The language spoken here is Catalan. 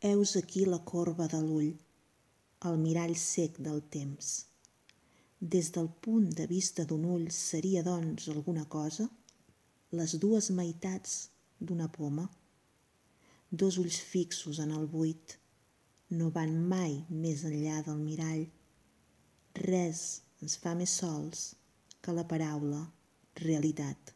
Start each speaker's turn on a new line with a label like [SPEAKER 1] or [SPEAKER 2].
[SPEAKER 1] Heus aquí la corba de l'ull, el mirall sec del temps. Des del punt de vista d'un ull seria, doncs, alguna cosa? Les dues meitats d'una poma? Dos ulls fixos en el buit, no van mai més enllà del mirall. Res ens fa més sols que la paraula realitat.